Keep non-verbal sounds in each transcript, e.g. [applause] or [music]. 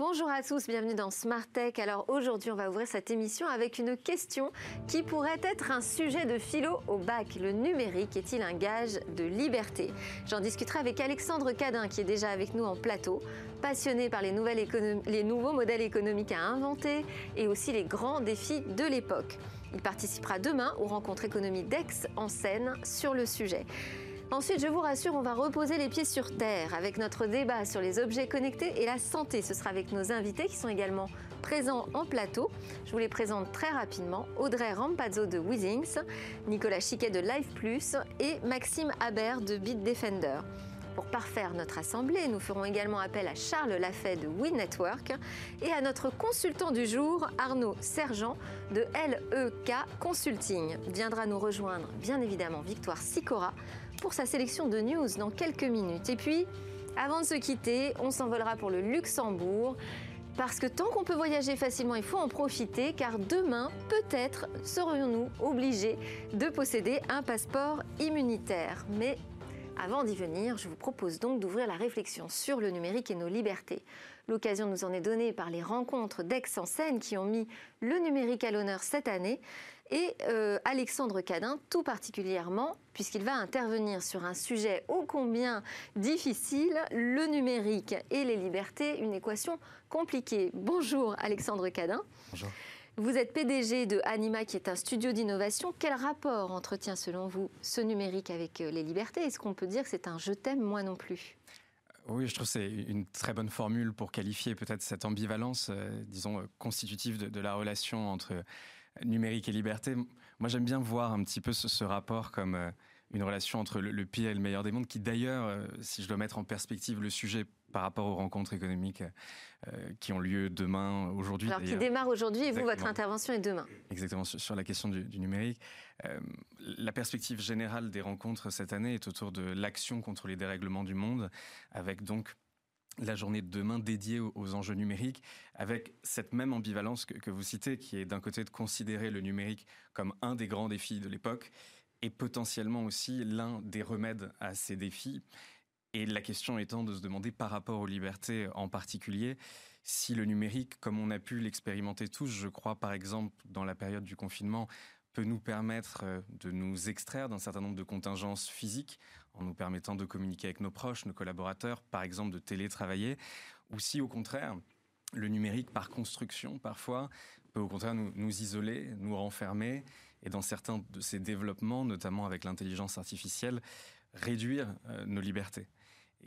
Bonjour à tous, bienvenue dans Smart Tech. Alors aujourd'hui, on va ouvrir cette émission avec une question qui pourrait être un sujet de philo au bac. Le numérique est-il un gage de liberté? J'en discuterai avec Alexandre Cadin qui est déjà avec nous en plateau, passionné par les, les nouveaux modèles économiques à inventer et aussi les grands défis de l'époque. Il participera demain aux rencontres économiques d'Aix en scène sur le sujet. Ensuite, je vous rassure, on va reposer les pieds sur terre avec notre débat sur les objets connectés et la santé. Ce sera avec nos invités qui sont également présents en plateau. Je vous les présente très rapidement. Audrey Rampazzo de Withings, Nicolas Chiquet de Live Plus et Maxime Habert de Bitdefender. Pour parfaire notre assemblée, nous ferons également appel à Charles Lafay de We Network et à notre consultant du jour, Arnaud Sergent de LEK Consulting. Viendra nous rejoindre, bien évidemment, Victoire Sicora pour sa sélection de news dans quelques minutes. Et puis, avant de se quitter, on s'envolera pour le Luxembourg. Parce que tant qu'on peut voyager facilement, il faut en profiter, car demain, peut-être, serions-nous obligés de posséder un passeport immunitaire. Mais avant d'y venir, je vous propose donc d'ouvrir la réflexion sur le numérique et nos libertés. L'occasion nous en est donnée par les rencontres d'Aix en Seine qui ont mis le numérique à l'honneur cette année et euh, Alexandre Cadin tout particulièrement, puisqu'il va intervenir sur un sujet ô combien difficile, le numérique et les libertés, une équation compliquée. Bonjour Alexandre Cadin. Bonjour. Vous êtes PDG de Anima, qui est un studio d'innovation. Quel rapport entretient selon vous ce numérique avec euh, les libertés? Est-ce qu'on peut dire que c'est un je t'aime, moi non plus? Oui, je trouve que c'est une très bonne formule pour qualifier peut-être cette ambivalence, euh, disons, constitutive de, la relation entre numérique et liberté. Moi, j'aime bien voir un petit peu ce, rapport comme euh, une relation entre le, pire et le meilleur des mondes, qui d'ailleurs, euh, si je dois mettre en perspective le sujet par rapport aux rencontres économiques euh, qui ont lieu demain, aujourd'hui. Alors, qui démarre aujourd'hui et vous, votre intervention est demain. Exactement, sur, la question du, du numérique. la perspective générale des rencontres cette année est autour de l'action contre les dérèglements du monde, avec donc la journée de demain dédiée aux, enjeux numériques, avec cette même ambivalence que, vous citez, qui est d'un côté de considérer le numérique comme un des grands défis de l'époque, et potentiellement aussi l'un des remèdes à ces défis. Et la question étant de se demander par rapport aux libertés en particulier, si le numérique, comme on a pu l'expérimenter tous, je crois par exemple dans la période du confinement, peut nous permettre euh, de nous extraire d'un certain nombre de contingences physiques en nous permettant de communiquer avec nos proches, nos collaborateurs, par exemple de télétravailler, ou si au contraire, le numérique par construction parfois peut au contraire nous, isoler, nous renfermer et dans certains de ces développements, notamment avec l'intelligence artificielle, réduire euh, nos libertés.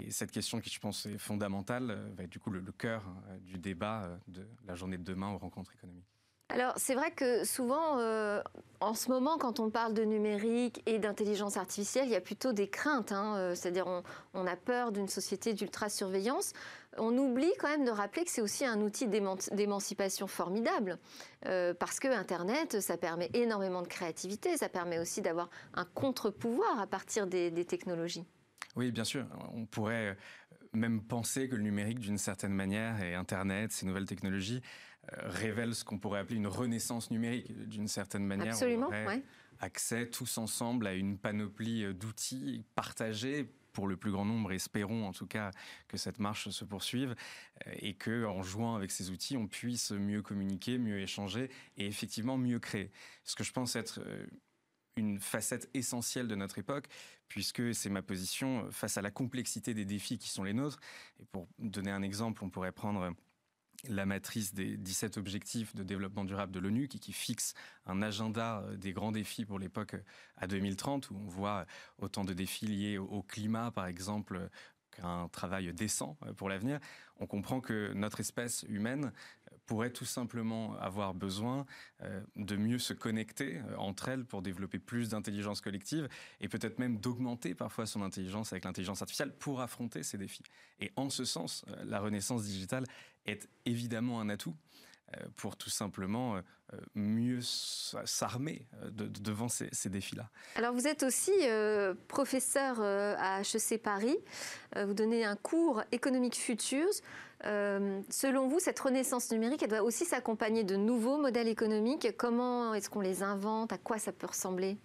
Et cette question qui je pense est fondamentale euh, va être du coup le, cœur du débat de la journée de demain aux rencontres économiques. Alors c'est vrai que souvent, euh, en ce moment, quand on parle de numérique et d'intelligence artificielle, il y a plutôt des craintes. Hein, euh, c'est-à-dire on, a peur d'une société d'ultra-surveillance. On oublie quand même de rappeler que c'est aussi un outil d'émancipation formidable. Euh, parce que Internet, ça permet énormément de créativité, ça permet aussi d'avoir un contre-pouvoir à partir des technologies. Oui, bien sûr. On pourrait même penser que le numérique, d'une certaine manière, et Internet, ces nouvelles technologies, euh, révèlent ce qu'on pourrait appeler une renaissance numérique, d'une certaine manière. Absolument, Accès tous ensemble à une panoplie euh, d'outils partagés pour le plus grand nombre, espérons en tout cas que cette marche se poursuive euh, et que en jouant avec ces outils, on puisse mieux communiquer, mieux échanger et effectivement mieux créer. Ce que je pense être une facette essentielle de notre époque, puisque c'est ma position face à la complexité des défis qui sont les nôtres. Et pour donner un exemple, on pourrait prendre la matrice des 17 objectifs de développement durable de l'ONU qui, fixe un agenda euh, des grands défis pour l'époque euh, à 2030 où on voit autant de défis liés au climat par exemple qu'un travail décent euh, pour l'avenir, on comprend que notre espèce humaine pourrait tout simplement avoir besoin euh, de mieux se connecter euh, entre elles pour développer plus d'intelligence collective et peut-être même d'augmenter parfois son intelligence avec l'intelligence artificielle pour affronter ces défis. Et en ce sens, la renaissance digitale est évidemment un atout. Euh, pour tout simplement euh, euh, mieux s'armer devant ces, défis-là. Alors vous êtes aussi professeur à HEC Paris, vous donnez un cours économique futures. Selon vous, cette renaissance numérique, elle doit aussi s'accompagner de nouveaux modèles économiques. Comment est-ce qu'on les invente? À quoi ça peut ressembler?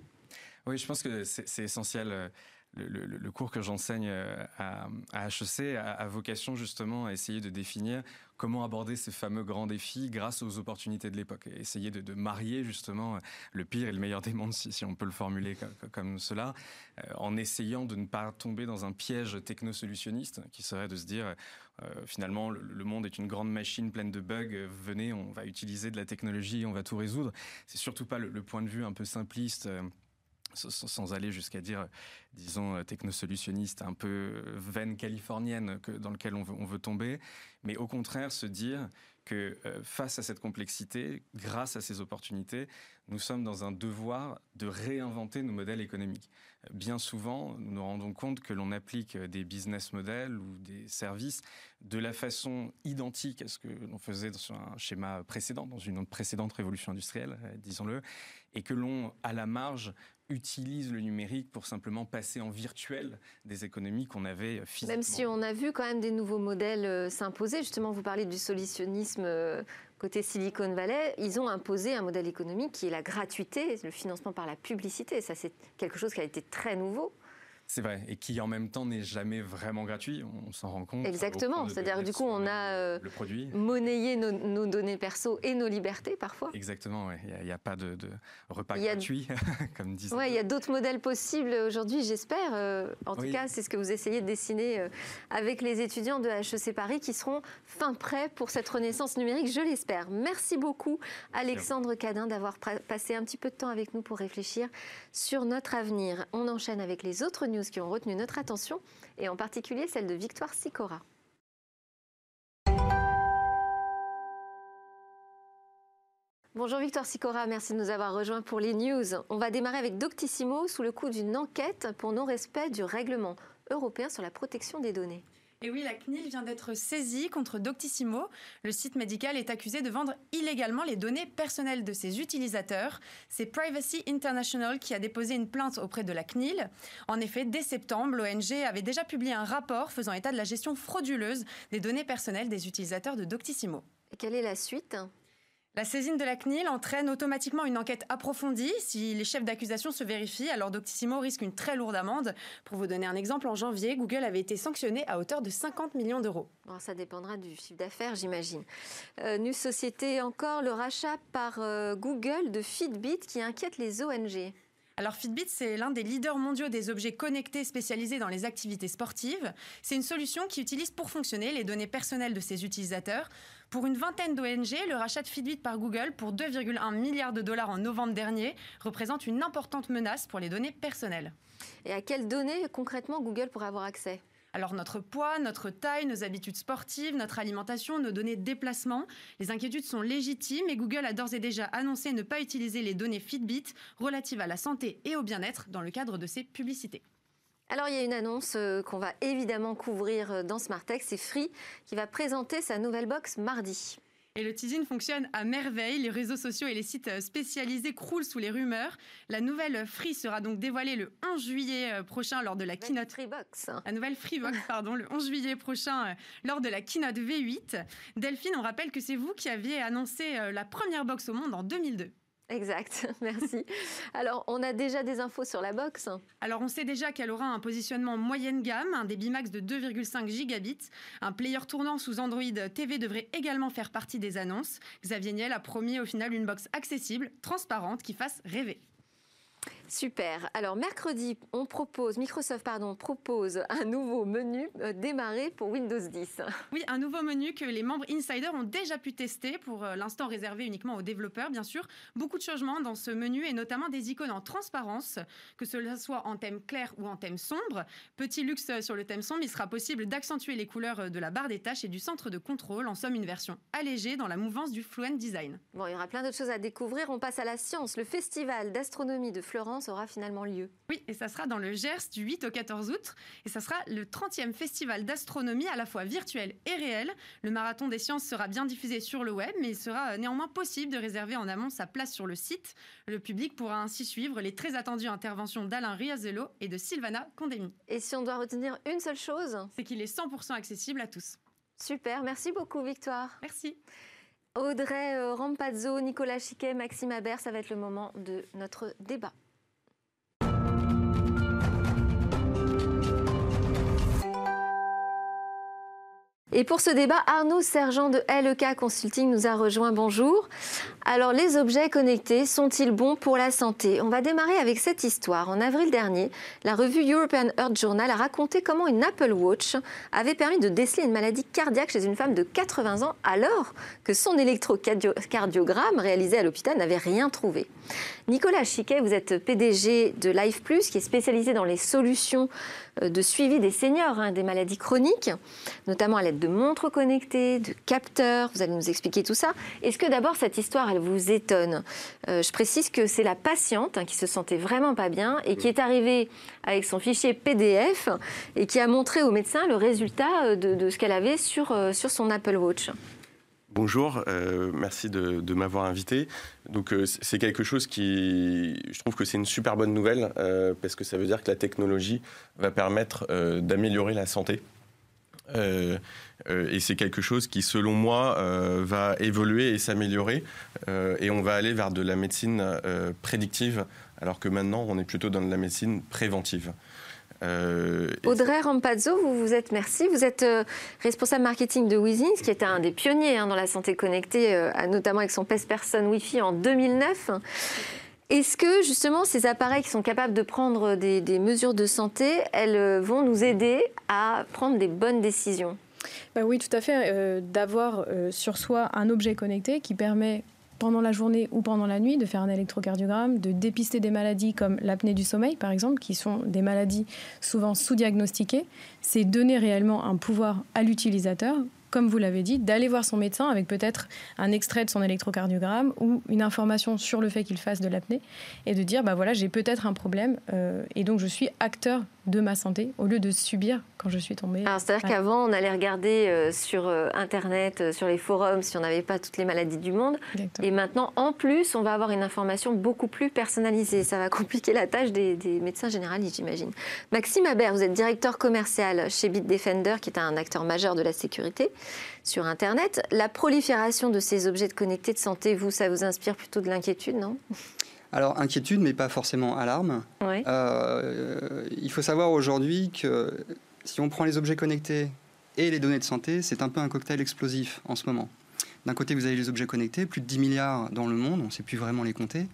Oui, je pense que c'est essentiel le, cours que j'enseigne à, HEC a, vocation justement à essayer de définir comment aborder ces fameux grands défis grâce aux opportunités de l'époque. Essayer de, marier justement le pire et le meilleur des mondes, si, on peut le formuler comme, cela, en essayant de ne pas tomber dans un piège technosolutionniste qui serait de se dire finalement le, monde est une grande machine pleine de bugs, venez, on va utiliser de la technologie, on va tout résoudre. C'est surtout pas le, point de vue un peu simpliste sans aller jusqu'à dire, disons, euh, technosolutionniste, un peu euh, veine californienne dans lequel on veut, tomber, mais au contraire se dire que euh, face à cette complexité, grâce à ces opportunités, nous sommes dans un devoir de réinventer nos modèles économiques. Bien souvent, nous nous rendons compte que l'on applique des business models ou des services de la façon identique à ce que l'on faisait sur un schéma précédent, dans une précédente révolution industrielle, disons-le, et que l'on, à la marge, utilise le numérique pour simplement passer en virtuel des économies qu'on avait physiquement. Même si on a vu quand même des nouveaux modèles euh, s'imposer, justement vous parlez du solutionnisme euh, côté Silicon Valley, ils ont imposé un modèle économique qui est la gratuité, le financement par la publicité. Ça c'est quelque chose qui a été très nouveau. C'est vrai, et qui en même temps n'est jamais vraiment gratuit, on s'en rend compte. Exactement, c'est-à-dire du coup on a euh, le produit. monnayé nos, données perso et nos libertés parfois. Exactement, il n'y a, pas de, repas gratuit, comme disait. Oui, il y a [laughs] d'autres modèles possibles aujourd'hui, j'espère. Euh, en tout cas, c'est ce que vous essayez de dessiner euh, avec les étudiants de HEC Paris qui seront fin prêts pour cette renaissance numérique, je l'espère. Merci beaucoup Alexandre Cadin d'avoir passé un petit peu de temps avec nous pour réfléchir sur notre avenir. On enchaîne avec les autres news qui ont retenu notre attention, et en particulier celle de Victoire Sicora. Bonjour Victoire Sicora, merci de nous avoir rejoints pour les news. On va démarrer avec Doctissimo sous le coup d'une enquête pour non-respect du règlement européen sur la protection des données. Et oui, la CNIL vient d'être saisie contre Doctissimo. Le site médical est accusé de vendre illégalement les données personnelles de ses utilisateurs. C'est Privacy International qui a déposé une plainte auprès de la CNIL. En effet, dès septembre, l'ONG avait déjà publié un rapport faisant état de la gestion frauduleuse des données personnelles des utilisateurs de Doctissimo. Quelle est la suite? La saisine de la CNIL entraîne automatiquement une enquête approfondie. Si les chefs d'accusation se vérifient, alors Doctissimo risque une très lourde amende. Pour vous donner un exemple, en janvier, Google avait été sanctionné à hauteur de 50 millions d'euros. ça dépendra du chiffre d'affaires, j'imagine. Euh, Société encore, le rachat par euh, Google de Fitbit qui inquiète les ONG. Alors Fitbit, c'est l'un des leaders mondiaux des objets connectés spécialisés dans les activités sportives. C'est une solution qui utilise pour fonctionner les données personnelles de ses utilisateurs. Pour une vingtaine d'ONG, le rachat de Fitbit par Google pour 2,1 milliards de dollars en novembre dernier représente une importante menace pour les données personnelles. Et à quelles données concrètement Google pourrait avoir accès? Alors notre poids, notre taille, nos habitudes sportives, notre alimentation, nos données de déplacement, les inquiétudes sont légitimes et Google a d'ores et déjà annoncé ne pas utiliser les données Fitbit relatives à la santé et au bien-être dans le cadre de ses publicités. Alors il y a une annonce euh, qu'on va évidemment couvrir euh, dans Smartech, c'est Free qui va présenter sa nouvelle box mardi. Et le teasing fonctionne à merveille. Les réseaux sociaux et les sites euh, spécialisés croulent sous les rumeurs. La nouvelle Free sera donc dévoilée le 11 juillet prochain lors de la keynote. Freebox. La nouvelle Freebox, pardon, le 11 juillet prochain lors de la keynote V8. Delphine, on rappelle que c'est vous qui aviez annoncé la première box au monde en 2002. Exact, [laughs] merci. Alors, on a déjà des infos sur la box Alors, on sait déjà qu'elle aura un positionnement moyenne gamme, un débit max de 2,5 gigabits. Un player tournant sous Android TV devrait également faire partie des annonces. Xavier Niel a promis au final une box accessible, transparente, qui fasse rêver. Super. Alors mercredi, on propose, Microsoft pardon, propose un nouveau menu euh, démarré pour Windows 10. Oui, un nouveau menu que les membres Insider ont déjà pu tester, pour euh, l'instant réservé uniquement aux développeurs, bien sûr. Beaucoup de changements dans ce menu et notamment des icônes en transparence, que cela soit en thème clair ou en thème sombre. Petit luxe sur le thème sombre, il sera possible d'accentuer les couleurs de la barre des tâches et du centre de contrôle. En somme, une version allégée dans la mouvance du Fluent Design. Bon, il y aura plein d'autres choses à découvrir. On passe à la science. Le festival d'astronomie de Florence aura finalement lieu. Oui, et ça sera dans le Gers du 8 au 14 août. Et ça sera le 30e festival d'astronomie à la fois virtuel et réel. Le marathon des sciences sera bien diffusé sur le web, mais il sera néanmoins possible de réserver en amont sa place sur le site. Le public pourra ainsi suivre les très attendues interventions d'Alain Riazello et de Sylvana Condemi. Et si on doit retenir une seule chose C'est qu'il est 100% accessible à tous. Super, merci beaucoup Victoire. Merci. Audrey euh, Rampazzo, Nicolas Chiquet, Maxime Aber, ça va être le moment de notre débat. Et pour ce débat, Arnaud Sergent de LEK Consulting nous a rejoint. Bonjour. Alors, les objets connectés sont-ils bons pour la santé? On va démarrer avec cette histoire. En avril dernier, la revue European Heart Journal a raconté comment une Apple Watch avait permis de déceler une maladie cardiaque chez une femme de 80 ans alors que son électrocardiogramme réalisé à l'hôpital n'avait rien trouvé. Nicolas Chiquet, vous êtes PDG de Life Plus, qui est spécialisé dans les solutions euh, de suivi des seniors, hein, des maladies chroniques, notamment à l'aide de montres connectées, de capteurs. Vous allez nous expliquer tout ça. Est-ce que d'abord cette histoire, elle vous étonne? Euh, Je précise que c'est la patiente hein, qui se sentait vraiment pas bien et qui est arrivée avec son fichier PDF et qui a montré au médecin le résultat euh, de, ce qu'elle avait sur, sur son Apple Watch. Bonjour, euh, merci de, m'avoir invité. Donc euh, c'est quelque chose qui, je trouve que c'est une super bonne nouvelle euh, parce que ça veut dire que la technologie va permettre d'améliorer la santé. et c'est quelque chose qui, selon moi, va évoluer et s'améliorer. et on va aller vers de la médecine prédictive, alors que maintenant, on est plutôt dans de la médecine préventive. Euh, Audrey Rampazzo, vous, vous êtes, merci, vous êtes euh, responsable marketing de Wizins, qui est un des pionniers hein, dans la santé connectée, euh, notamment avec son PES Person Wi-Fi en 2009. Est-ce que justement ces appareils qui sont capables de prendre des, des mesures de santé, elles vont nous aider à prendre des bonnes décisions? Bah Oui, tout à fait. D'avoir sur soi un objet connecté qui permet pendant la journée ou pendant la nuit, de faire un électrocardiogramme, de dépister des maladies comme l'apnée du sommeil, par exemple, qui sont des maladies souvent sous-diagnostiquées, c'est donner réellement un pouvoir à l'utilisateur comme vous l'avez dit, d'aller voir son médecin avec peut-être un extrait de son électrocardiogramme ou une information sur le fait qu'il fasse de l'apnée et de dire bah voilà j'ai peut-être un problème euh, et donc je suis acteur de ma santé au lieu de subir quand je suis tombée. c'est-à-dire qu'avant on allait regarder euh, sur euh, internet, sur les forums si on n'avait pas toutes les maladies du monde et maintenant en plus on va avoir une information beaucoup plus personnalisée. Ça va [laughs] compliquer la tâche des, des médecins généralistes j'imagine. Maxime Habert, vous êtes directeur commercial chez Bitdefender qui est un acteur majeur de la sécurité sur Internet. La prolifération de ces objets de connectés de santé, vous, ça vous inspire plutôt de l'inquiétude, non? Alors, inquiétude, mais pas forcément alarme. Euh, il faut savoir aujourd'hui que si on prend les objets connectés et les données de santé, c'est un peu un cocktail explosif en ce moment. D'un côté, vous avez les objets connectés, plus de 10 milliards dans le monde, on ne sait plus vraiment les compter.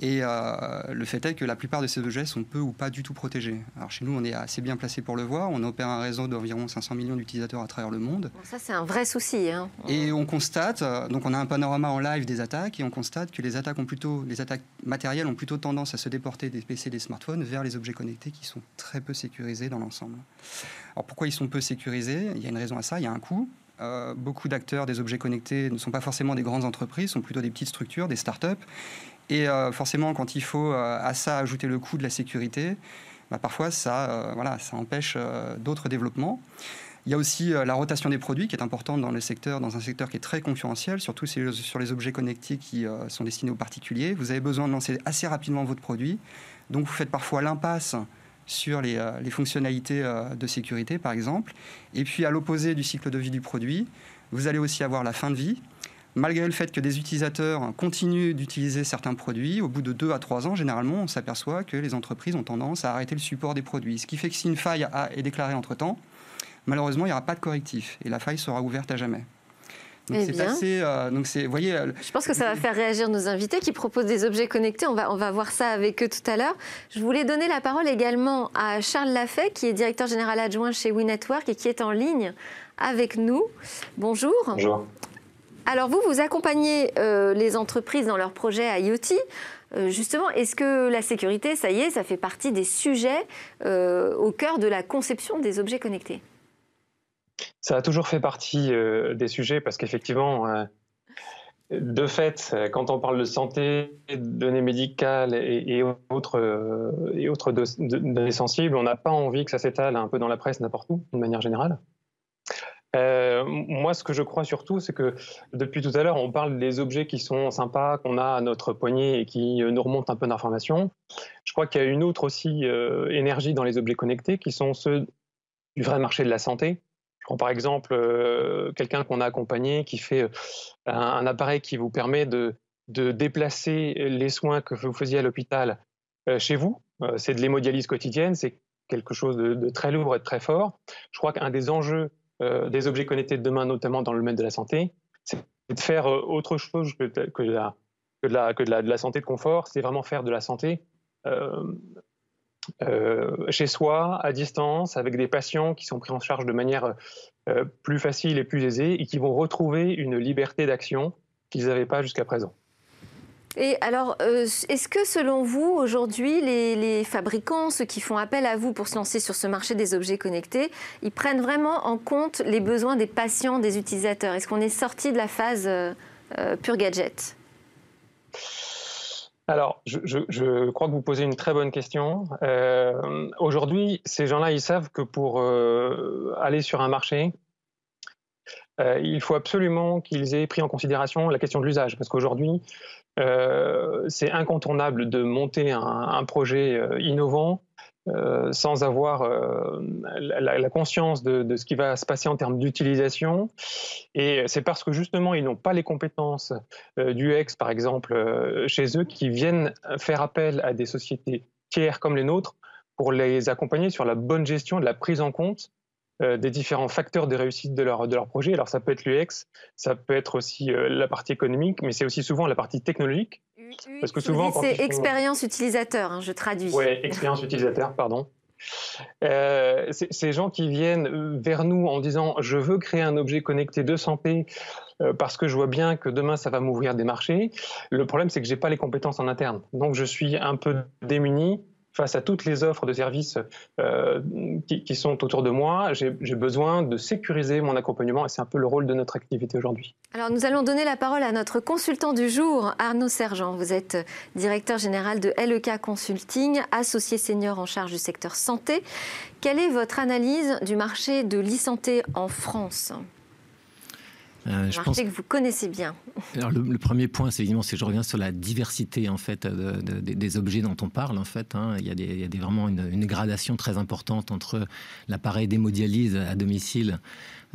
Et euh, le fait est que la plupart de ces objets sont peu ou pas du tout protégés. Alors chez nous, on est assez bien placé pour le voir. On opère un réseau d'environ 500 millions d'utilisateurs à travers le monde. ça, c'est un vrai souci. Hein. Et on constate, euh, donc on a un panorama en live des attaques, et on constate que les attaques, ont plutôt, les attaques matérielles ont plutôt tendance à se déporter des PC, des smartphones vers les objets connectés qui sont très peu sécurisés dans l'ensemble. Alors pourquoi ils sont peu sécurisés? Il y a une raison à ça, il y a un coût. Euh, beaucoup d'acteurs des objets connectés ne sont pas forcément des grandes entreprises, sont plutôt des petites structures, des start-up. Et euh, forcément, quand il faut euh, à ça ajouter le coût de la sécurité, bah, parfois ça, voilà, ça empêche d'autres développements. Il y a aussi la rotation des produits qui est importante dans le secteur, dans un secteur qui est très concurrentiel, surtout sur les objets connectés qui sont destinés aux particuliers. Vous avez besoin de lancer assez rapidement votre produit, donc vous faites parfois l'impasse sur les, les fonctionnalités de sécurité, par exemple. Et puis à l'opposé du cycle de vie du produit, vous allez aussi avoir la fin de vie malgré le fait que des utilisateurs continuent d'utiliser certains produits, au bout de deux à trois ans, généralement, on s'aperçoit que les entreprises ont tendance à arrêter le support des produits. Ce qui fait que si une faille est déclarée entre-temps, malheureusement, il n'y aura pas de correctif et la faille sera ouverte à jamais. Donc eh c'est assez. Euh, donc c'est, voyez. Euh, Je pense que ça va faire réagir nos invités qui proposent des objets connectés. On va, on va voir ça avec eux tout à l'heure. Je voulais donner la parole également à Charles Lafay, qui est directeur général adjoint chez WeNetwork et qui est en ligne avec nous. Bonjour. Bonjour. Alors vous, vous accompagnez euh, les entreprises dans leurs projets IoT. Euh, justement, est-ce que la sécurité, ça y est, ça fait partie des sujets euh, au cœur de la conception des objets connectés? Ça a toujours fait partie des sujets parce qu'effectivement, de fait, quand on parle de santé, données médicales et, autres, autres données sensibles, on n'a pas envie que ça s'étale un peu dans la presse n'importe où, de manière générale. Euh, moi, ce que je crois surtout, c'est que depuis tout à l'heure, on parle des objets qui sont sympas, qu'on a à notre poignet et qui euh, nous remontent un peu d'informations. Je crois qu'il y a une autre aussi euh, énergie dans les objets connectés qui sont ceux du vrai marché de la santé. Je prends par exemple quelqu'un qu'on a accompagné qui fait un, appareil qui vous permet de, déplacer les soins que vous faisiez à l'hôpital chez vous. c'est de l'hémodialyse quotidienne, c'est quelque chose de, de, très lourd et de très fort. Je crois qu'un des enjeux des objets connectés de demain, notamment dans le domaine de la santé, c'est de faire autre chose que, la, que, de, la, que de, de, la, santé de confort, c'est vraiment faire de la santé chez soi, à distance, avec des patients qui sont pris en charge de manière plus facile et plus aisée et qui vont retrouver une liberté d'action qu'ils n'avaient pas jusqu'à présent. Et alors, euh, est-ce que selon vous, aujourd'hui, les, fabricants, ceux qui font appel à vous pour se lancer sur ce marché des objets connectés, ils prennent vraiment en compte les besoins des patients, des utilisateurs? Est-ce qu'on est sorti de la phase euh, euh, pure gadget? Alors, je, crois que vous posez une très bonne question. Aujourd'hui, ces gens-là, ils savent que pour aller sur un marché, il faut absolument qu'ils aient pris en considération la question de l'usage, parce qu'aujourd'hui, euh, c'est incontournable de monter un, projet euh, innovant euh, sans avoir la, conscience de, ce qui va se passer en termes d'utilisation. Et c'est parce que justement, ils n'ont pas les compétences du X, par exemple, chez eux, qui viennent faire appel à des sociétés tiers comme les nôtres pour les accompagner sur la bonne gestion de la prise en compte euh, des différents facteurs de réussite de leur, de leur projet. Alors ça peut être l'UX, ça peut être aussi euh, la partie économique, mais c'est aussi souvent la partie technologique. parce que souvent, c'est expérience utilisateur, hein, je traduis. Oui, expérience utilisateur, pardon. Euh, ces gens qui viennent vers nous en disant je veux créer un objet connecté de santé parce que je vois bien que demain ça va m'ouvrir des marchés. Le problème c'est que j'ai pas les compétences en interne, donc je suis un peu démuni face à toutes les offres de services euh, qui, sont autour de moi, j'ai besoin de sécuriser mon accompagnement et c'est un peu le rôle de notre activité aujourd'hui. Alors nous allons donner la parole à notre consultant du jour, Arnaud Sergent. Vous êtes directeur général de LEK Consulting, associé senior en charge du secteur santé. Quelle est votre analyse du marché de l'e-santé en France? Euh, je pense que vous connaissez bien. Alors le, premier point, c'est évidemment, c'est je reviens sur la diversité en fait des objets dont on parle. En fait, hein. il, y a des, il, y a des, vraiment une, une, gradation très importante entre l'appareil d'hémodialyse à domicile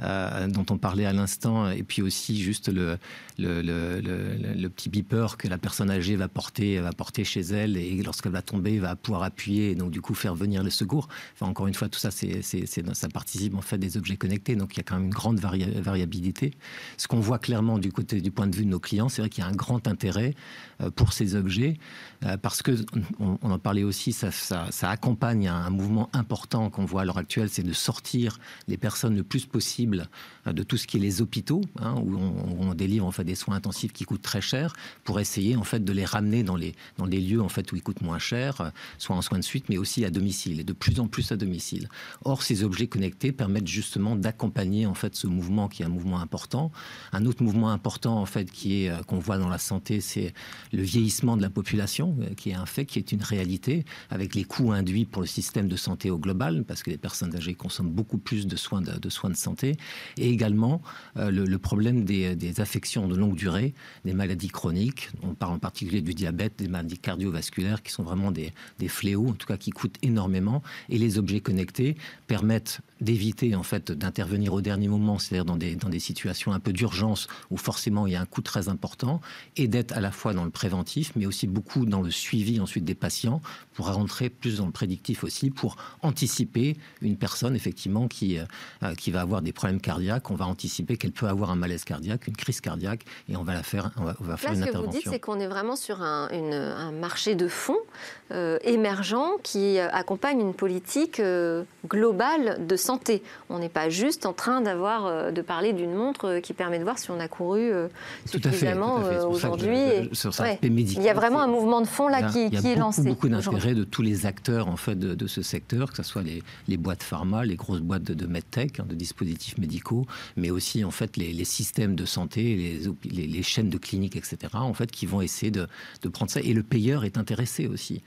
euh, dont on parlait à l'instant, et puis aussi juste le, petit beeper que la personne âgée va porter, va porter chez elle, et lorsqu'elle va tomber, va pouvoir appuyer, et donc du coup faire venir le secours. Enfin, encore une fois, tout ça, c'est, ça participe en fait des objets connectés, donc il y a quand même une grande variabilité. Ce qu'on voit clairement du côté du point de vue de nos clients, c'est vrai qu'il y a un grand intérêt euh, pour ces objets, euh, parce que on, en parlait aussi, ça accompagne un mouvement important qu'on voit à l'heure actuelle, c'est de sortir les personnes le plus possible euh, de tout ce qui est les hôpitaux, hein, où on, délivre en fait des soins intensifs qui coûtent très cher, pour essayer en fait de les ramener dans les dans les lieux en fait où ils coûtent moins cher, euh, soit en soins de suite, mais aussi à domicile et de plus en plus à domicile. Or, ces objets connectés permettent justement d'accompagner en fait ce mouvement qui est un mouvement important. Un autre mouvement important en fait qui est euh, qu'on voit dans la santé, c'est le vieillissement de la population, qui est un fait, qui est une réalité, avec les coûts induits pour le système de santé au global, parce que les personnes âgées consomment beaucoup plus de soins de soins de santé et également euh, le, problème des, affections de longue durée, des maladies chroniques. On parle en particulier du diabète, des maladies cardiovasculaires qui sont vraiment des, des fléaux, en tout cas qui coûtent énormément. Et les objets connectés permettent d'éviter en fait d'intervenir au dernier moment, c'est-à-dire dans des, dans des situations un peu d'urgence où forcément il y a un coût très important, et d'être à la fois dans le préventif, mais aussi beaucoup dans le suivi ensuite des patients pour rentrer plus dans le prédictif aussi, pour anticiper une personne effectivement qui, euh, qui va avoir des problèmes cardiaques, on va anticiper qu'elle peut avoir un malaise cardiaque, une crise cardiaque, et on va la faire, on va, faire une intervention. Ce que vous dites, c'est qu'on est vraiment sur un, un marché de fonds euh, émergent qui accompagne une politique euh, globale de santé. On n'est pas juste en train d'avoir euh, de parler d'une montre qui permet de voir si on a couru suffisamment aujourd'hui. Il y a vraiment un mouvement de fond là qui, est lancé. Il y a beaucoup, d'intérêt de tous les acteurs en fait de, ce secteur, que ce soit les, les, boîtes pharma, les grosses boîtes de, medtech, hein, de dispositifs médicaux, mais aussi en fait les, systèmes de santé, les, les, chaînes de cliniques, etc. En fait, qui vont essayer de, de prendre ça. Et le payeur est intéressé aussi.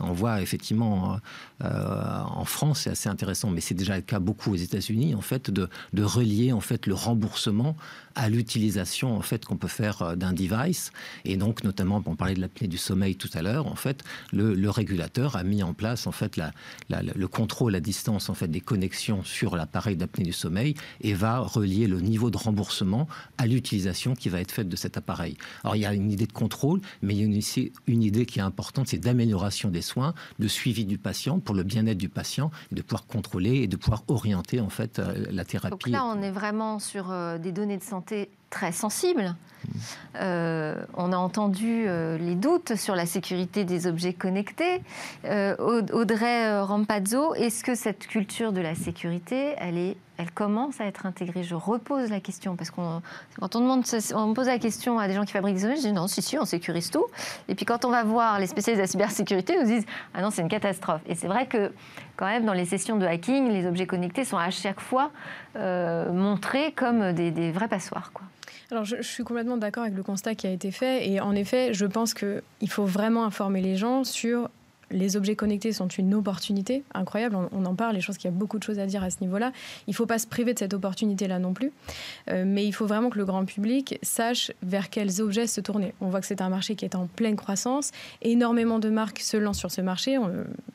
On voit effectivement euh, en France, c'est assez intéressant, mais c'est déjà le cas beaucoup aux États-Unis, en fait, de, relier en fait le remboursement à l'utilisation en fait qu'on peut faire euh, d'un device. Et donc, notamment, on parlait de l'apnée du sommeil tout à l'heure. En fait, le, régulateur a mis en place en fait la, le contrôle à distance en fait des connexions sur l'appareil d'apnée du sommeil et va relier le niveau de remboursement à l'utilisation qui va être faite de cet appareil. Alors, il y a une idée de contrôle, mais il y a aussi une idée qui est importante, c'est d'amélioration des soins, de suivi du patient pour le bien-être du patient, et de pouvoir contrôler et de pouvoir orienter en fait euh, la thérapie. Donc là, on est vraiment sur euh, des données de santé très sensibles. Euh, on a entendu euh, les doutes sur la sécurité des objets connectés. Euh, Audrey Rampazzo, est-ce que cette culture de la sécurité, elle, est, elle commence à être intégrée? Je repose la question parce qu'on quand on demande, on pose la question à des gens qui fabriquent des objets, je dis non, si si, on sécurise tout. Et puis quand on va voir les spécialistes de la cybersécurité, ils nous disent ah non, c'est une catastrophe. Et c'est vrai que quand même dans les sessions de hacking, les objets connectés sont à chaque fois montrés comme des, vrais passoires. Alors, je, je, suis complètement d'accord avec le constat qui a été fait. Et en effet, je pense qu'il faut vraiment informer les gens sur les objets connectés sont une opportunité incroyable. On, en parle, et je pense qu'il y a beaucoup de choses à dire à ce niveau-là. Il ne faut pas se priver de cette opportunité-là non plus. Euh, mais il faut vraiment que le grand public sache vers quels objets se tourner. On voit que c'est un marché qui est en pleine croissance. Énormément de marques se lancent sur ce marché.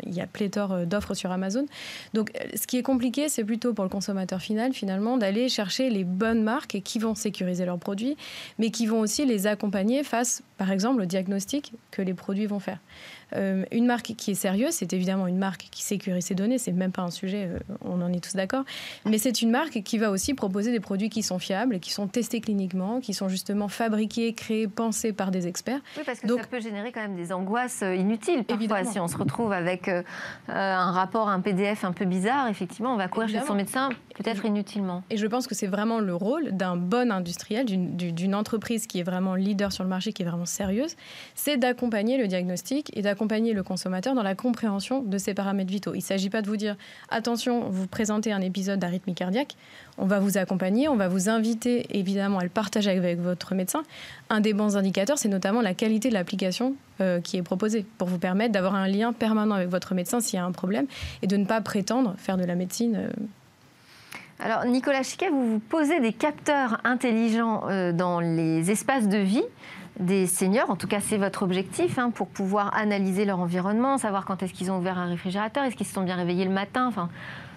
Il y a pléthore euh, d'offres sur Amazon. Donc, euh, ce qui est compliqué, c'est plutôt pour le consommateur final, finalement, d'aller chercher les bonnes marques qui vont sécuriser leurs produits, mais qui vont aussi les accompagner face, par exemple, au diagnostic que les produits vont faire. Euh, une marque qui est sérieuse, c'est évidemment une marque qui sécurise ses données, c'est même pas un sujet, euh, on en est tous d'accord, mais c'est une marque qui va aussi proposer des produits qui sont fiables, qui sont testés cliniquement, qui sont justement fabriqués, créés, pensés par des experts. Oui, parce que ça peut générer quand même des angoisses euh, inutiles parfois. Évidemment. Si on se retrouve avec un rapport, un PDF un peu bizarre, effectivement, on va courir évidemment. chez son médecin peut-être inutilement. Et je pense que c'est vraiment le rôle d'un bon industriel, d'une entreprise qui est vraiment leader sur le marché, qui est vraiment sérieuse, c'est d'accompagner le diagnostic et d'accompagner accompagner le consommateur dans la compréhension de ces paramètres vitaux. Il ne s'agit pas de vous dire attention, vous présentez un épisode d'arythmie cardiaque, on va vous accompagner, on va vous inviter évidemment à le partager avec votre médecin. Un des bons indicateurs, c'est notamment la qualité de l'application euh, qui est proposée pour vous permettre d'avoir un lien permanent avec votre médecin s'il y a un problème et de ne pas prétendre faire de la médecine. Euh, alors, Nicolas Chiquet, vous vous posez des capteurs intelligents euh, dans les espaces de vie des seniors. En tout cas, c'est votre objectif hein, pour pouvoir analyser leur environnement, savoir quand est-ce qu'ils ont ouvert un réfrigérateur, est-ce qu'ils se sont bien réveillés le matin, enfin,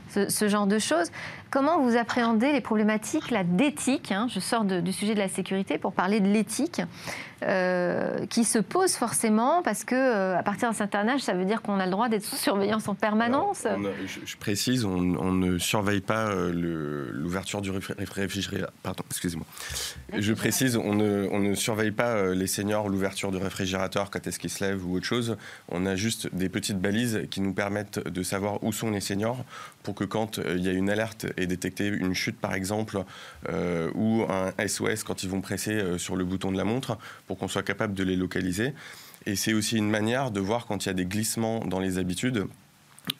ce, genre de choses. Comment vous appréhendez les problématiques d'éthique hein, Je sors du sujet de la sécurité pour parler de l'éthique. Euh, qui se pose forcément parce que euh, à partir d'un certain âge, ça veut dire qu'on a le droit d'être sous surveillance en permanence. Je, précise, on, ne surveille pas euh, l'ouverture du réfrigérateur. Pardon, excusez-moi. Je précise, on ne, surveille pas les seniors l'ouverture du réfrigérateur quand est-ce qu'ils se lèvent ou autre chose. On a juste des petites balises qui nous permettent de savoir où sont les seniors pour que quand il y a une alerte et détecter une chute par exemple ou un SOS quand ils vont presser sur le bouton de la montre pour qu'on soit capable de les localiser. Et c'est aussi une manière de voir quand il y a des glissements dans les habitudes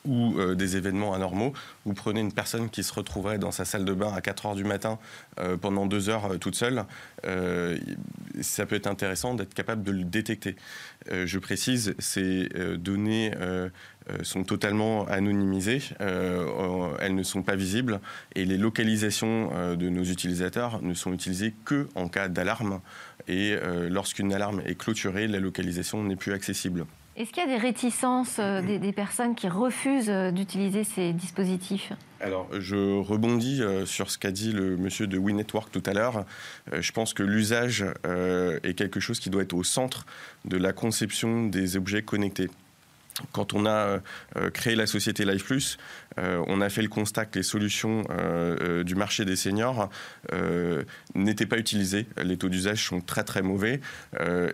ou euh, des événements anormaux. Vous prenez une personne qui se retrouverait dans sa salle de bain à 4 heures du matin euh, pendant 2 heures euh, toute seule. ça peut être intéressant d'être capable de le détecter. je précise, ces données sont totalement anonymisées, elles ne sont pas visibles et les localisations de nos utilisateurs ne sont utilisées que en cas d'alarme et lorsqu'une alarme est clôturée, la localisation n'est plus accessible. Est-ce qu'il y a des réticences euh, des, des, personnes qui refusent euh, d'utiliser ces dispositifs? Alors, je rebondis euh, sur ce qu'a dit le monsieur de WeNetwork tout à l'heure. Euh, je pense que l'usage euh, est quelque chose qui doit être au centre de la conception des objets connectés. Quand on a euh, créé la société Life Plus, euh, on a fait le constat que les solutions euh, du marché des seniors n'étaient pas utilisées. Les taux d'usage sont très très mauvais.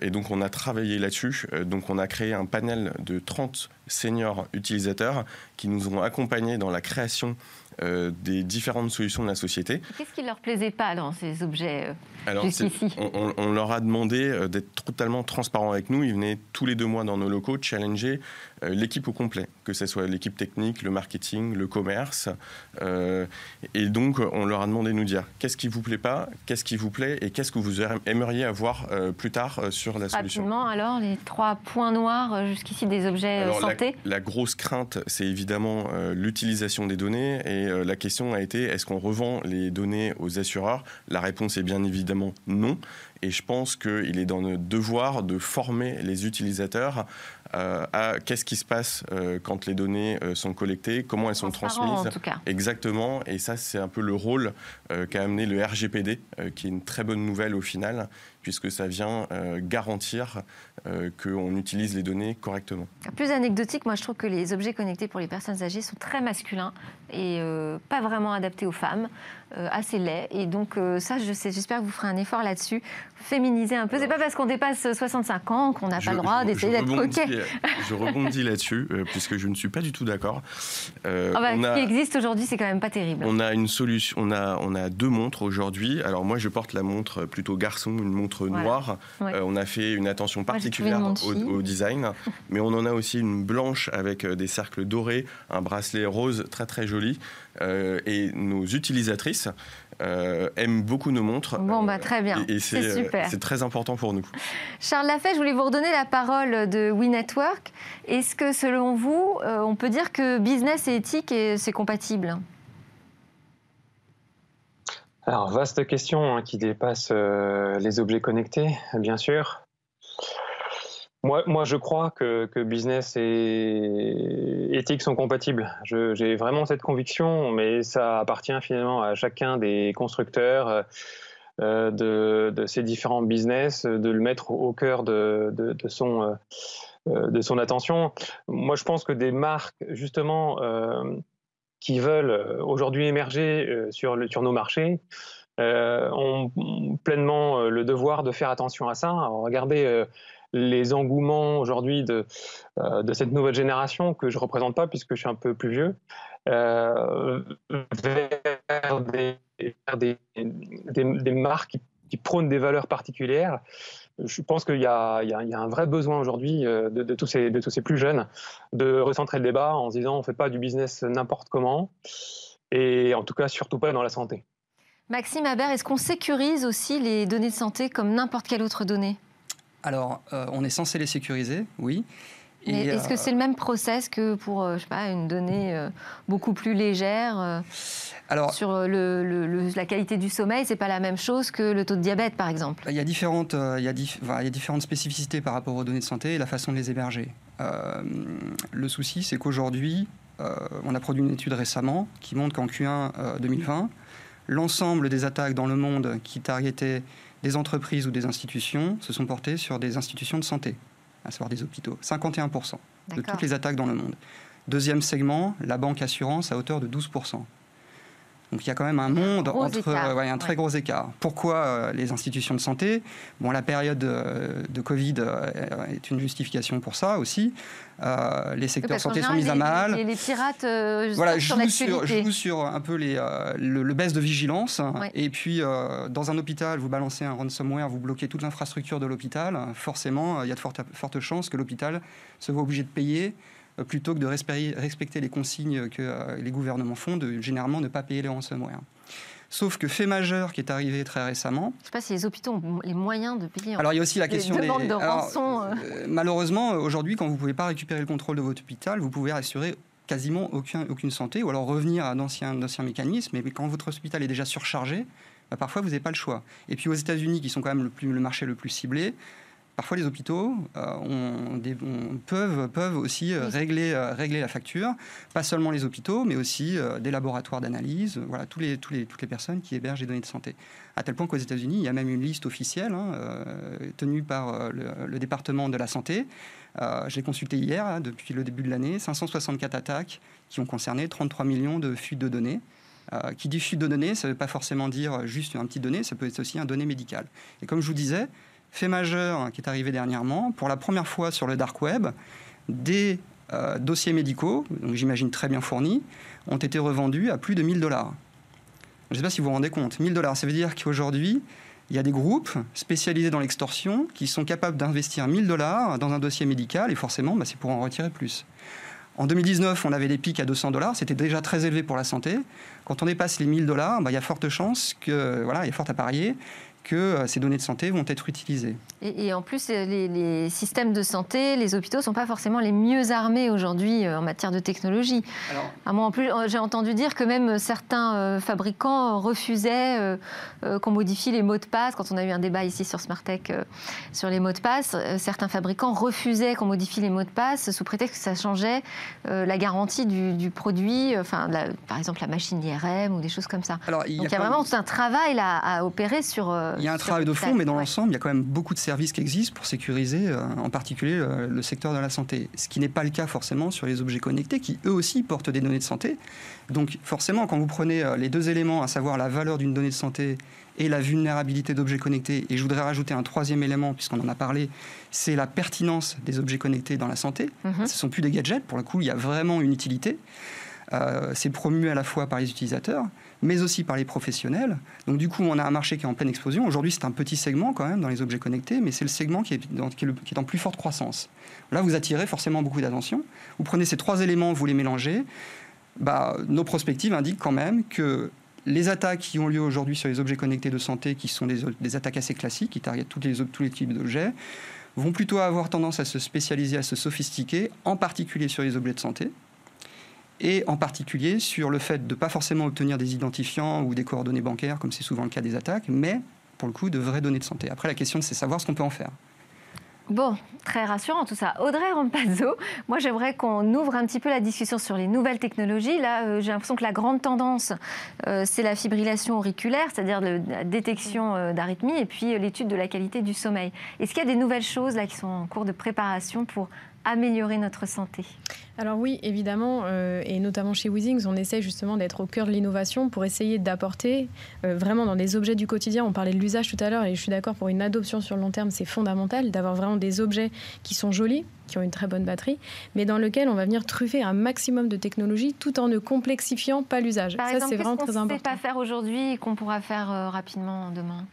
et donc on a travaillé là-dessus. donc on a créé un panel de 30 seniors utilisateurs qui nous ont accompagnés dans la création euh, des différentes solutions de la société. Qu'est-ce qui ne leur plaisait pas dans ces objets euh, jusqu'ici on, on, leur a demandé euh, d'être totalement transparents avec nous. Ils venaient tous les deux mois dans nos locaux challenger l'équipe au complet, que ce soit l'équipe technique, le marketing, le commerce. et donc, on leur a demandé de nous dire qu'est-ce qui vous plaît pas, qu'est-ce qui vous plaît et qu'est-ce que vous aimeriez avoir plus tard sur la solution. Rapidement, alors, les trois points noirs jusqu'ici des objets santé la, la, grosse crainte, c'est évidemment l'utilisation des données et la question a été est-ce qu'on revend les données aux assureurs? La réponse est bien évidemment non. Et je pense qu'il est dans notre devoir de former les utilisateurs euh, à qu'est-ce qui se passe euh, quand les données euh, sont collectées, comment elles sont transmises. En tout cas. Exactement. Et ça, c'est un peu le rôle qu'a amené le RGPD, qui est une très bonne nouvelle au final, puisque ça vient garantir qu'on utilise les données correctement. Plus anecdotique, moi je trouve que les objets connectés pour les personnes âgées sont très masculins et pas vraiment adaptés aux femmes. Euh, assez laid. Et donc, euh, ça, j'espère que vous ferez un effort là-dessus. Féminiser un peu. C'est pas parce qu'on dépasse 65 ans qu'on n'a pas le droit d'essayer d'être coquet. Je rebondis là-dessus, euh, puisque je ne suis pas du tout d'accord. Ah bah, ce qui existe aujourd'hui, c'est quand même pas terrible. On a une solution. On a, on a deux montres aujourd'hui. Alors, moi, je porte la montre plutôt garçon, une montre noire. on a fait une attention particulière au, au, design. [laughs] mais on en a aussi une blanche avec des cercles dorés, un bracelet rose très, très joli. Euh, et nos utilisatrices euh, aiment beaucoup nos montres. Bon, bah, très bien. Et, c'est très important pour nous. Charles Lafay, je voulais vous redonner la parole de WeNetwork. Est-ce que, selon vous, euh, on peut dire que business et éthique, c'est compatible? Alors, vaste question hein, qui dépasse les objets connectés, bien sûr. Moi, je crois que, business et éthique sont compatibles. J'ai vraiment cette conviction, mais ça appartient finalement à chacun des constructeurs euh, de, ces différents business de le mettre au cœur de, son, euh, de son attention. Moi, je pense que des marques, justement, euh, qui veulent aujourd'hui émerger sur nos marchés, ont pleinement le devoir de faire attention à ça. regardez les engouements aujourd'hui de, euh, de cette nouvelle génération, que je ne représente pas puisque je suis un peu plus vieux, euh, vers, des, marques qui, prônent des valeurs particulières. Je pense qu'il y, a un vrai besoin aujourd'hui euh, de, tous ces, plus jeunes de recentrer le débat en se disant on ne fait pas du business n'importe comment et en tout cas surtout pas dans la santé. Maxime Habert, est-ce qu'on sécurise aussi les données de santé comme n'importe quelle autre donnée? Alors, euh, on est censé les sécuriser, oui. Est-ce que euh, c'est le même process que pour, euh, je sais pas, une donnée beaucoup plus légère Alors, sur le, la qualité du sommeil, c'est pas la même chose que le taux de diabète, par exemple? Il y a différentes, il y a, il y a différentes spécificités par rapport aux données de santé et la façon de les héberger. le souci, c'est qu'aujourd'hui, on a produit une étude récemment qui montre qu'en Q1 2020, l'ensemble des attaques dans le monde qui targetaient des entreprises ou des institutions se sont portées sur des institutions de santé, à savoir des hôpitaux. 51% de toutes les attaques dans le monde. Deuxième segment, la banque assurance à hauteur de 12%. Donc il y a quand même un monde entre un très gros écart. Pourquoi euh, les institutions de santé? Bon, la période euh, de Covid euh, est une justification pour ça aussi. les secteurs de santé sont mis à mal. Et les pirates voilà, jouent sur, jouent sur un peu les, le, baisse de vigilance. Et puis, dans un hôpital, vous balancez un ransomware, vous bloquez toute l'infrastructure de l'hôpital. Forcément, il y a de fortes, fortes chances que l'hôpital se voit obligé de payer plutôt que de respecter les consignes que euh, les gouvernements font, de généralement ne pas payer les ransomware. Sauf que fait majeur qui est arrivé très récemment. Je ne sais pas si les hôpitaux ont les moyens de payer. Alors il y a aussi la question des. De rançon, euh. malheureusement, aujourd'hui, quand vous ne pouvez pas récupérer le contrôle de votre hôpital, vous pouvez assurer quasiment aucun, aucune santé ou alors revenir à d'anciens mécanismes. Mais quand votre hôpital est déjà surchargé, bah, parfois vous n'avez pas le choix. Et puis aux États-Unis, qui sont quand même le, plus, le marché le plus ciblé, Parfois, les hôpitaux euh, peuvent, peuvent aussi euh, régler, euh, régler la facture. Pas seulement les hôpitaux, mais aussi des laboratoires d'analyse, voilà, tous les, tous les, toutes les personnes qui hébergent les données de santé. À tel point qu'aux États-Unis, il y a même une liste officielle hein, tenue par le, département de la santé. J'ai consulté hier, hein, depuis le début de l'année, 564 attaques qui ont concerné 33 millions de fuites de données. qui dit fuite de données, ça ne veut pas forcément dire juste un petit donné, ça peut être aussi un donné médical. Et comme je vous disais, fait majeur qui est arrivé dernièrement, pour la première fois sur le dark web, des euh, dossiers médicaux, donc j'imagine très bien fournis, ont été revendus à plus de 1000 dollars. Je ne sais pas si vous vous rendez compte, 1000 dollars, ça veut dire qu'aujourd'hui, Il y a des groupes spécialisés dans l'extorsion qui sont capables d'investir 1000 dollars dans un dossier médical et forcément, bah, c'est pour en retirer plus. En 2019, on avait des pics à 200 dollars, c'était déjà très élevé pour la santé. Quand on dépasse les 1000 dollars, bah, il y a forte chance que, voilà, il y a fort à parier que euh, ces données de santé vont être utilisées. Et, en plus, les, systèmes de santé, les hôpitaux ne sont pas forcément les mieux armés aujourd'hui euh, en matière de technologie. Ah, en plus, euh, j'ai entendu dire que même certains fabricants refusaient qu'on modifie les mots de passe. Quand on a eu un débat ici sur Smartech sur les mots de passe, certains fabricants refusaient qu'on modifie les mots de passe sous prétexte que ça changeait la garantie du, produit, enfin, par exemple la machine IRM ou des choses comme ça. Donc il y a, vraiment tout un travail à opérer sur il y a un travail de fond, mais dans l'ensemble, il y a quand même beaucoup de services qui existent pour sécuriser, euh, en particulier euh, le secteur de la santé. Ce qui n'est pas le cas forcément sur les objets connectés, qui eux aussi portent des données de santé. Donc forcément, quand vous prenez euh, les deux éléments, à savoir la valeur d'une donnée de santé et la vulnérabilité d'objets connectés, et je voudrais rajouter un troisième élément, puisqu'on en a parlé, c'est la pertinence des objets connectés dans la santé. Mhm. Ce ne sont plus des gadgets, pour le coup, il y a vraiment une utilité. c'est promu à la fois par les utilisateurs, mais aussi par les professionnels. Donc du coup, on a un marché qui est en pleine explosion. Aujourd'hui, c'est un petit segment quand même dans les objets connectés, mais c'est le segment qui est, en plus forte croissance. Là, vous attirez forcément beaucoup d'attention. Vous prenez ces trois éléments, vous les mélangez. Bah, nos prospectives indiquent quand même que les attaques qui ont lieu aujourd'hui sur les objets connectés de santé, qui sont des, attaques assez classiques, qui targetent tous les, tous les types d'objets, vont plutôt avoir tendance à se spécialiser, à se sophistiquer, en particulier sur les objets de santé et en particulier sur le fait de ne pas forcément obtenir des identifiants ou des coordonnées bancaires, comme c'est souvent le cas des attaques, mais pour le coup de vraies données de santé. Après, la question, c'est savoir ce qu'on peut en faire. Bon, très rassurant tout ça. Audrey Rampazzo, moi j'aimerais qu'on ouvre un petit peu la discussion sur les nouvelles technologies. Là, euh, j'ai l'impression que la grande tendance, euh, c'est la fibrillation auriculaire, c'est-à-dire la détection euh, d'arythmie et puis l'étude de la qualité du sommeil. Est-ce qu'il y a des nouvelles choses là qui sont en cours de préparation pour améliorer notre santé alors oui, évidemment, euh, et notamment chez Weezings, on essaie justement d'être au cœur de l'innovation pour essayer d'apporter euh, vraiment dans des objets du quotidien. On parlait de l'usage tout à l'heure et je suis d'accord pour une adoption sur le long terme, c'est fondamental d'avoir vraiment des objets qui sont jolis, qui ont une très bonne batterie, mais dans lequel on va venir truffer un maximum de technologies tout en ne complexifiant pas l'usage. Ça, c'est vraiment très important. ne pas faire aujourd'hui et qu'on pourra faire euh, rapidement demain?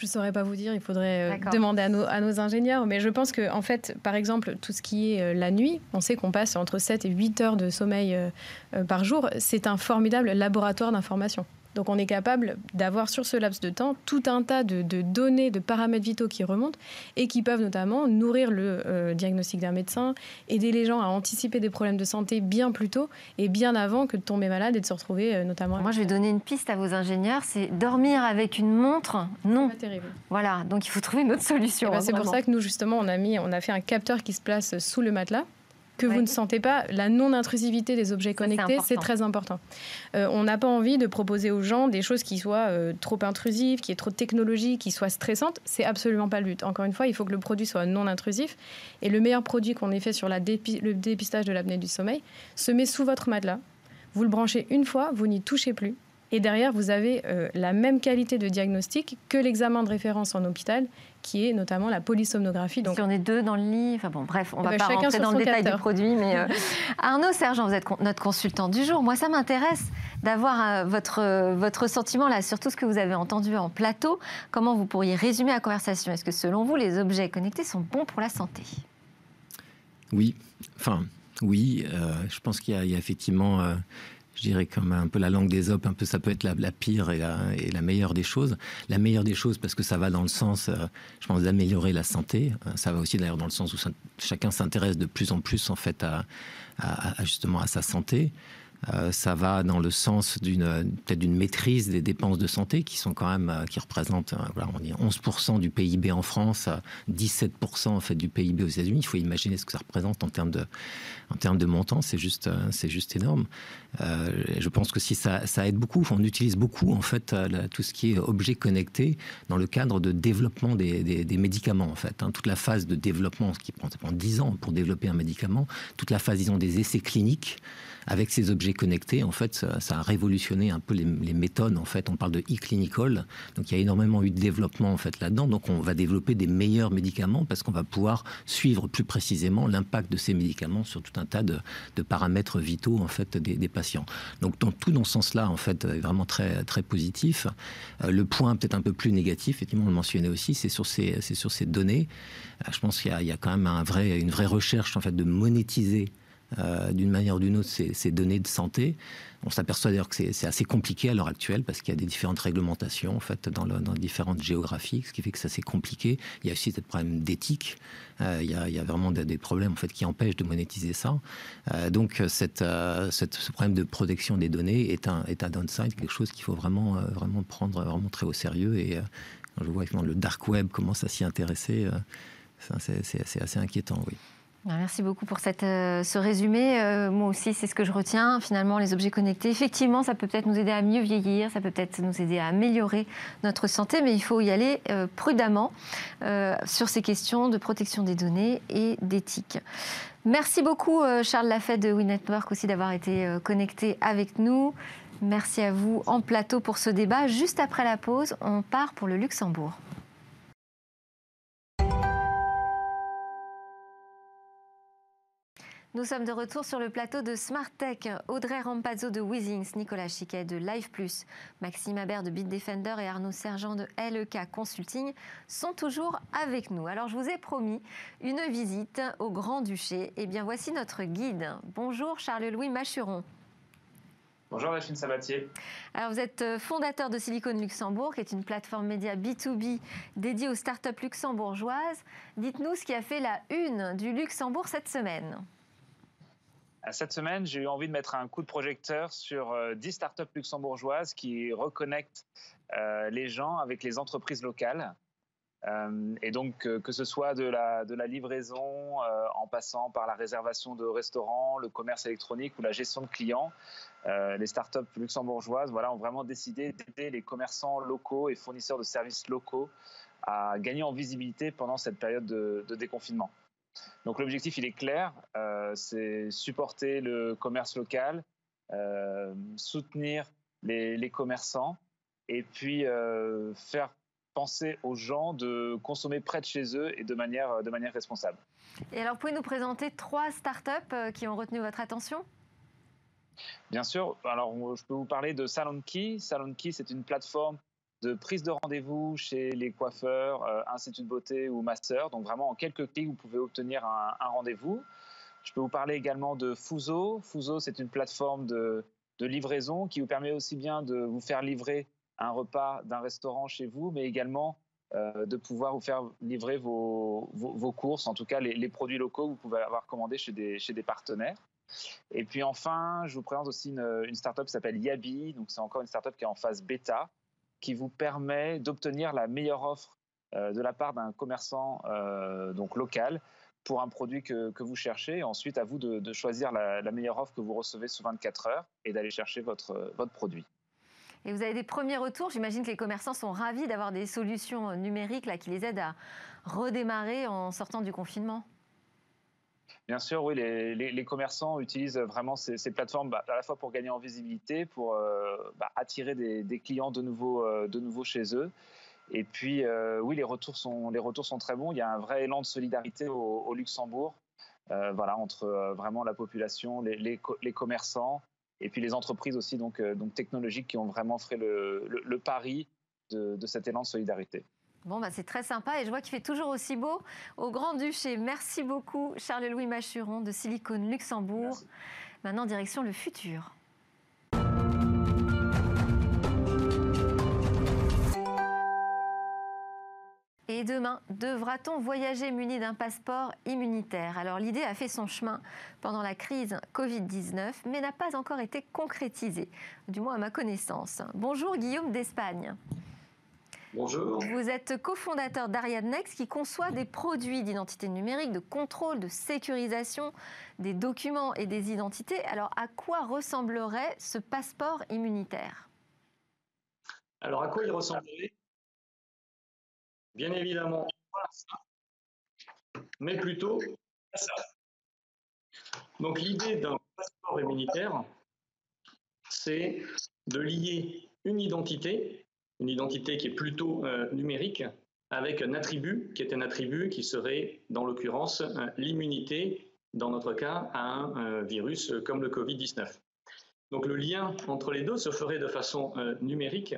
Je ne saurais pas vous dire, il faudrait euh, demander à nos, à nos, ingénieurs. Mais je pense que, en fait, par exemple, tout ce qui est euh, la nuit, on sait qu'on passe entre 7 et 8 heures de sommeil euh, par jour. C'est un formidable laboratoire d'information. Donc on est capable d'avoir sur ce laps de temps tout un tas de, données, de paramètres vitaux qui remontent et qui peuvent notamment nourrir le euh, diagnostic d'un médecin, aider les gens à anticiper des problèmes de santé bien plus tôt et bien avant que de tomber malade et de se retrouver euh, notamment. Moi, je vais donner une piste à vos ingénieurs, c'est dormir avec une montre. Non. Pas terrible. Voilà, donc il faut trouver une autre solution. Eh ben, c'est pour ça que nous justement on a mis, on a fait un capteur qui se place sous le matelas que vous ne sentez pas. La non-intrusivité des objets connectés, c'est très important. Euh, on n'a pas envie de proposer aux gens des choses qui soient euh, trop intrusives, qui aient trop de technologie, qui soient stressantes. C'est absolument pas le but. Encore une fois, il faut que le produit soit non intrusif. Et le meilleur produit qu'on ait fait sur la le dépistage de l'apnée du sommeil se met sous votre matelas. Vous le branchez une fois, vous n'y touchez plus. Et derrière, vous avez euh, la même qualité de diagnostic que l'examen de référence en hôpital qui est notamment la polysomnographie. Donc, si on est deux dans le lit, enfin bon, bref, on ne va eh ben, pas rentrer dans le détail du produit, mais euh, [laughs] Arnaud Sergent, vous êtes notre consultant du jour. Moi, ça m'intéresse d'avoir euh, votre, votre sentiment là sur tout ce que vous avez entendu en plateau. Comment vous pourriez résumer la conversation? Est-ce que selon vous, les objets connectés sont bons pour la santé? Oui, enfin, oui, euh, je pense qu'il y, a effectivement je dirais comme un peu la langue des op, un peu ça peut être la, pire et la, et la, meilleure des choses. La meilleure des choses parce que ça va dans le sens, euh, je pense, d'améliorer la santé. Euh, ça va aussi d'ailleurs dans le sens où chacun s'intéresse de plus en plus en fait à, à, justement à sa santé. Euh, ça va dans le sens d'une peut-être d'une maîtrise des dépenses de santé qui sont quand même euh, qui représentent euh, on dit 11% du PIB en France, 17% en fait du PIB aux États-Unis. Il faut imaginer ce que ça représente en termes de en termes de montant, c'est juste c'est juste énorme. je pense que si ça, aide beaucoup, on utilise beaucoup en fait tout ce qui est objet connecté dans le cadre de développement des, des, médicaments en fait. Hein. Toute la phase de développement, ce qui prend, ça prend 10 ans pour développer un médicament, toute la phase disons des essais cliniques avec ces objets objets connectés, en fait, ça, a révolutionné un peu les, méthodes. En fait, on parle de e-clinical, donc il y a énormément eu de développement en fait là-dedans. Donc on va développer des meilleurs médicaments parce qu'on va pouvoir suivre plus précisément l'impact de ces médicaments sur tout un tas de, paramètres vitaux en fait des, patients. Donc dans tout dans ce sens-là, en fait, est vraiment très très positif. Euh, le point peut-être un peu plus négatif, effectivement, on le mentionnait aussi, c'est sur ces c'est sur ces données. Euh, je pense qu'il y, y, a quand même un vrai, une vraie recherche en fait de monétiser euh, d'une manière ou d'une autre ces, données de santé. On s'aperçoit d'ailleurs que c'est assez compliqué à l'heure actuelle parce qu'il y a des différentes réglementations en fait dans, différentes géographies, ce qui fait que ça c'est compliqué. Il y a aussi des problèmes d'éthique. Euh, il, y a vraiment des, problèmes en fait qui empêchent de monétiser ça. Euh, donc ce problème de protection des données est un, downside, quelque chose qu'il faut vraiment, vraiment prendre vraiment très au sérieux. Et je vois que le dark web commence à s'y intéresser. c'est assez inquiétant, oui. Bah, merci beaucoup pour euh, ce résumé. Euh, moi aussi, c'est ce que je retiens. Finalement, les objets connectés, effectivement, ça peut peut-être nous aider à mieux vieillir, ça peut peut-être nous aider à améliorer notre santé, mais il faut y aller euh, prudemment sur ces questions de protection des données et d'éthique. Merci beaucoup, Charles Lafayette de WeNetwork, aussi d'avoir été connecté avec nous. Merci à vous en plateau pour ce débat. Juste après la pause, on part pour le Luxembourg. Nous sommes de retour sur le plateau de Smart Tech. Audrey Rampazzo de Weezings, Nicolas Chiquet de Live Plus, Maxime Habert de Bitdefender et Arnaud Sergent de LEK Consulting sont toujours avec nous. Alors je vous ai promis une visite au Grand-Duché. Et eh bien voici notre guide. Bonjour Charles-Louis Machuron. Bonjour Rachine Sabatier. Alors vous êtes euh, fondateur de Silicon Luxembourg, qui est une plateforme média B2B dédiée aux startups luxembourgeoises. Dites-nous ce qui a fait la une du Luxembourg cette semaine. Cette semaine, j'ai eu envie de mettre un coup de projecteur sur 10 euh, startups luxembourgeoises qui reconnectent euh, les gens avec les entreprises locales. Euh, et donc, que ce soit de la, de la livraison, en passant par la réservation de restaurants, le commerce électronique ou la gestion de clients, les startups luxembourgeoises voilà, ont vraiment décidé d'aider les commerçants locaux et fournisseurs de services locaux à gagner en visibilité pendant cette période de déconfinement. Donc l'objectif, il est clair, euh, c'est supporter le commerce local, euh, soutenir les, commerçants et puis euh, faire penser aux gens de consommer près de chez eux et de manière, de manière responsable. Et alors, pouvez nous présenter trois startups qui ont retenu votre attention? Bien sûr. Alors, je peux vous parler de SalonKey. SalonKey, c'est une plateforme de prise de rendez-vous chez les coiffeurs, euh, instituts de beauté ou masseurs. Donc vraiment en quelques clics, vous pouvez obtenir un, rendez-vous. Je peux vous parler également de Fuso. Fuso, c'est une plateforme de, livraison qui vous permet aussi bien de vous faire livrer un repas d'un restaurant chez vous, mais également euh, de pouvoir vous faire livrer vos, courses, en tout cas les, produits locaux que vous pouvez avoir commandés chez des, partenaires. Et puis enfin, je vous présente aussi une, une startup qui s'appelle Yabi. Donc c'est encore une startup qui est en phase bêta qui vous permet d'obtenir la meilleure offre euh, de la part d'un commerçant euh, donc local pour un produit que, vous cherchez. ensuite, à vous de, choisir la, meilleure offre que vous recevez sous 24 heures et d'aller chercher votre, votre produit. Et vous avez des premiers retours. J'imagine que les commerçants sont ravis d'avoir des solutions numériques là, qui les aident à redémarrer en sortant du confinement. Bien sûr, oui, les, commerçants utilisent vraiment ces, plateformes bah, à la fois pour gagner en visibilité, pour euh, bah, attirer des, clients de nouveau, euh, de nouveau chez eux. Et puis, euh, oui, les retours, sont, les très bons. Il y a un vrai élan de solidarité au, Luxembourg, voilà, entre vraiment la population, les, commerçants, et puis les entreprises aussi donc, technologiques qui ont vraiment fait le, pari de cet élan de solidarité. Bon, bah, c'est très sympa et je vois qu'il fait toujours aussi beau au Grand-Duché. Merci beaucoup, Charles-Louis Machuron de Silicon Luxembourg. Maintenant, direction le futur. Et demain, devra-t-on voyager muni d'un passeport immunitaire? Alors l'idée a fait son chemin pendant la crise Covid-19, mais n'a pas encore été concrétisée, du moins à ma connaissance. Bonjour Guillaume d'Espagne. Bonjour. Vous êtes cofondateur d'Ariadnex qui conçoit des produits d'identité numérique, de contrôle, de sécurisation des documents et des identités. Alors à quoi ressemblerait ce passeport immunitaire? Alors à quoi il ressemblerait? Bien évidemment, mais plutôt à ça. Donc l'idée d'un passeport immunitaire, c'est de lier une identité, une identité qui est plutôt numérique, avec un attribut qui est un attribut qui serait, dans l'occurrence, l'immunité, dans notre cas, à un virus comme le Covid-19. Donc le lien entre les deux se ferait de façon numérique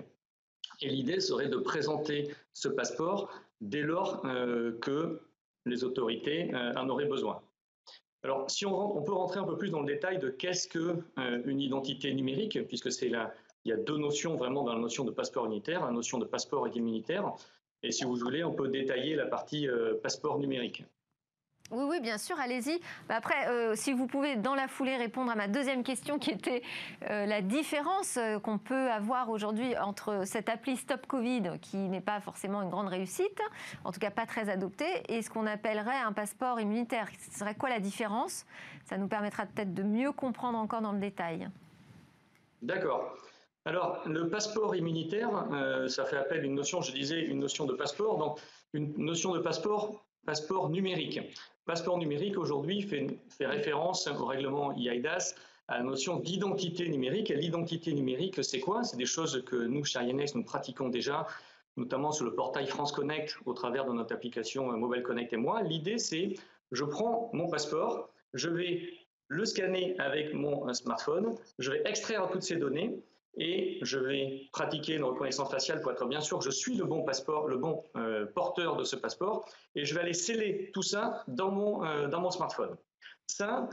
et l'idée serait de présenter ce passeport dès lors que les autorités en auraient besoin. Alors, si on, peut rentrer un peu plus dans le détail de qu'est-ce qu'une une identité numérique, puisque c'est là, il y a deux notions vraiment dans la notion de passeport unitaire, la notion de passeport immunitaire. Et si vous voulez, on peut détailler la partie euh, passeport numérique. Oui, oui, bien sûr, allez-y. Bah, après, euh, si vous pouvez, dans la foulée, répondre à ma deuxième question, qui était euh, la différence qu'on peut avoir aujourd'hui entre cette appli Stop Covid, qui n'est pas forcément une grande réussite, en tout cas pas très adoptée, et ce qu'on appellerait un passeport immunitaire. Ce serait quoi la différence? Ça nous permettra peut-être de mieux comprendre encore dans le détail. D'accord. Alors, le passeport immunitaire, euh, ça fait appel à une notion, je disais, une notion de passeport, donc une notion de passeport, passeport numérique. Passeport numérique, aujourd'hui, fait, référence au règlement IAIDAS à la notion d'identité numérique. Et l'identité numérique, c'est quoi? C'est des choses que nous, chez INX, nous pratiquons déjà, notamment sur le portail France Connect, au travers de notre application Mobile Connect et moi. L'idée, c'est, je prends mon passeport, je vais le scanner avec mon smartphone, je vais extraire toutes ces données, et je vais pratiquer une reconnaissance faciale pour être bien sûr que je suis le bon passeport, le bon euh, porteur de ce passeport, et je vais aller sceller tout ça dans mon, euh, dans mon smartphone. Ça,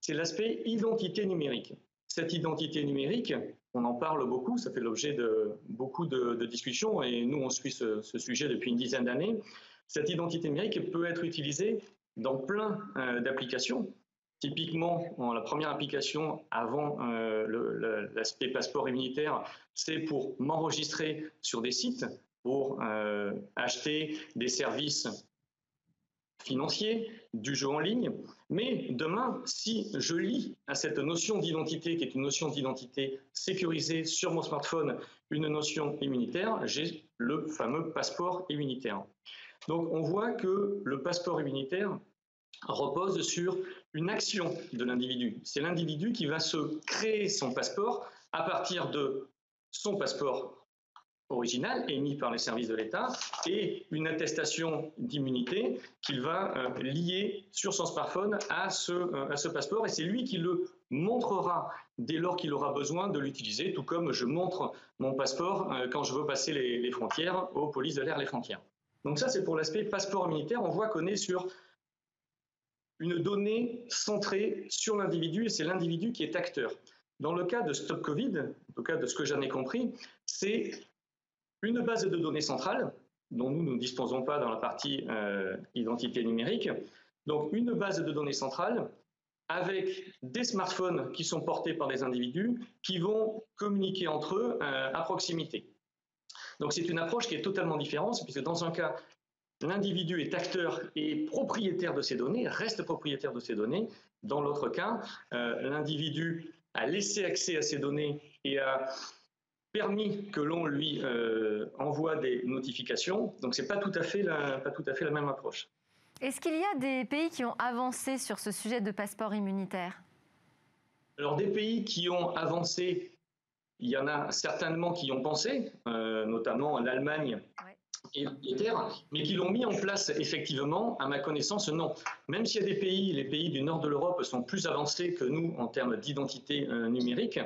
c'est l'aspect identité numérique. Cette identité numérique, on en parle beaucoup, ça fait l'objet de beaucoup de, discussions, et nous, on suit ce, sujet depuis une dizaine d'années. Cette identité numérique peut être utilisée dans plein euh, d'applications. Typiquement, la première application avant euh, l'aspect passeport immunitaire, c'est pour m'enregistrer sur des sites, pour euh, acheter des services financiers, du jeu en ligne. Mais demain, si je lis à cette notion d'identité, qui est une notion d'identité sécurisée sur mon smartphone, une notion immunitaire, j'ai le fameux passeport immunitaire. Donc on voit que le passeport immunitaire repose sur une action de l'individu. C'est l'individu qui va se créer son passeport à partir de son passeport original émis par les services de l'État et une attestation d'immunité qu'il va euh, lier sur son smartphone à ce, euh, à ce passeport et c'est lui qui le montrera dès lors qu'il aura besoin de l'utiliser, tout comme je montre mon passeport euh, quand je veux passer les, les frontières aux polices de l'air les frontières. Donc ça c'est pour l'aspect passeport immunitaire, on voit qu'on est sur une donnée centrée sur l'individu et c'est l'individu qui est acteur. Dans le cas de Stop Covid, en tout cas de ce que j'en ai compris, c'est une base de données centrale dont nous ne disposons pas dans la partie euh, identité numérique. Donc une base de données centrale avec des smartphones qui sont portés par des individus qui vont communiquer entre eux euh, à proximité. Donc c'est une approche qui est totalement différente, puisque dans un cas, l'individu est acteur et propriétaire de ces données, reste propriétaire de ces données. Dans l'autre cas, euh, l'individu a laissé accès à ces données et a permis que l'on lui euh, envoie des notifications. Donc ce n'est pas, tout à fait la, pas tout à fait la même approche. Est-ce qu'il y a des pays qui ont avancé sur ce sujet de passeport immunitaire? Alors des pays qui ont avancé, il y en a certainement qui ont pensé, euh, notamment l'Allemagne mais qui l'ont mis en place effectivement, à ma connaissance, non. Même s'il y a des pays, les pays du nord de l'Europe sont plus avancés que nous en termes d'identité euh, numérique,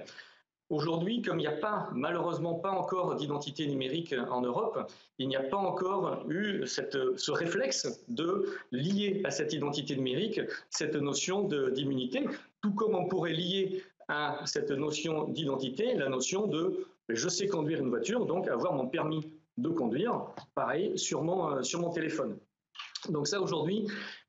Aujourd'hui, comme il n'y a pas, malheureusement pas encore d'identité numérique en Europe, il n'y a pas encore eu ce réflexe de lier à cette identité numérique cette notion d'immunité, tout comme on pourrait lier à cette notion d'identité la notion de je sais conduire une voiture, donc avoir mon permis de conduire, pareil, sur mon, euh, sur mon téléphone. Donc ça, aujourd'hui,